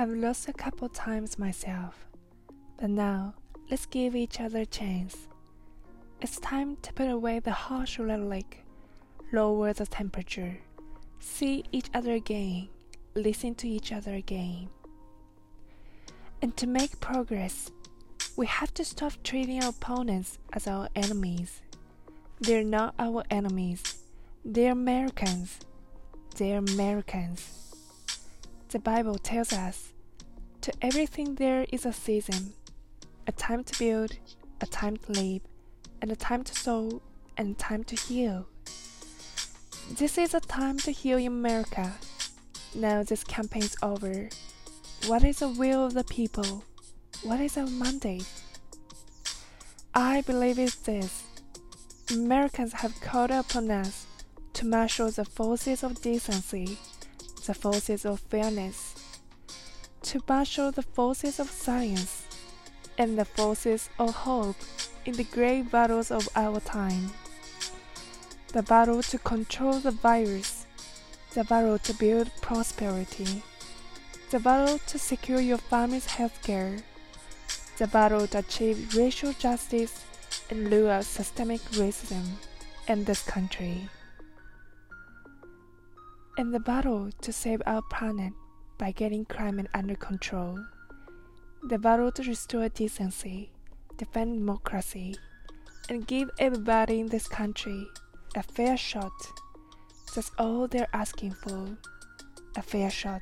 I've lost a couple times myself, but now let's give each other a chance. It's time to put away the harsh rhetoric, lower the temperature, see each other again, listen to each other again. And to make progress, we have to stop treating our opponents as our enemies. They're not our enemies. They're Americans. They're Americans. The Bible tells us to everything there is a season, a time to build, a time to live, and a time to sow, and a time to heal. This is a time to heal in America. Now this campaign's over. What is the will of the people? What is our mandate? I believe it's this. Americans have called upon us to marshal the forces of decency, the forces of fairness, to marshal the forces of science, and the forces of hope in the great battles of our time. The battle to control the virus, the battle to build prosperity, the battle to secure your family's health care, the battle to achieve racial justice and root out systemic racism in this country, and the battle to save our planet by getting crime under control, the battle to restore decency, defend democracy, and give everybody in this country a fair shot. That's all they're asking for a fair shot.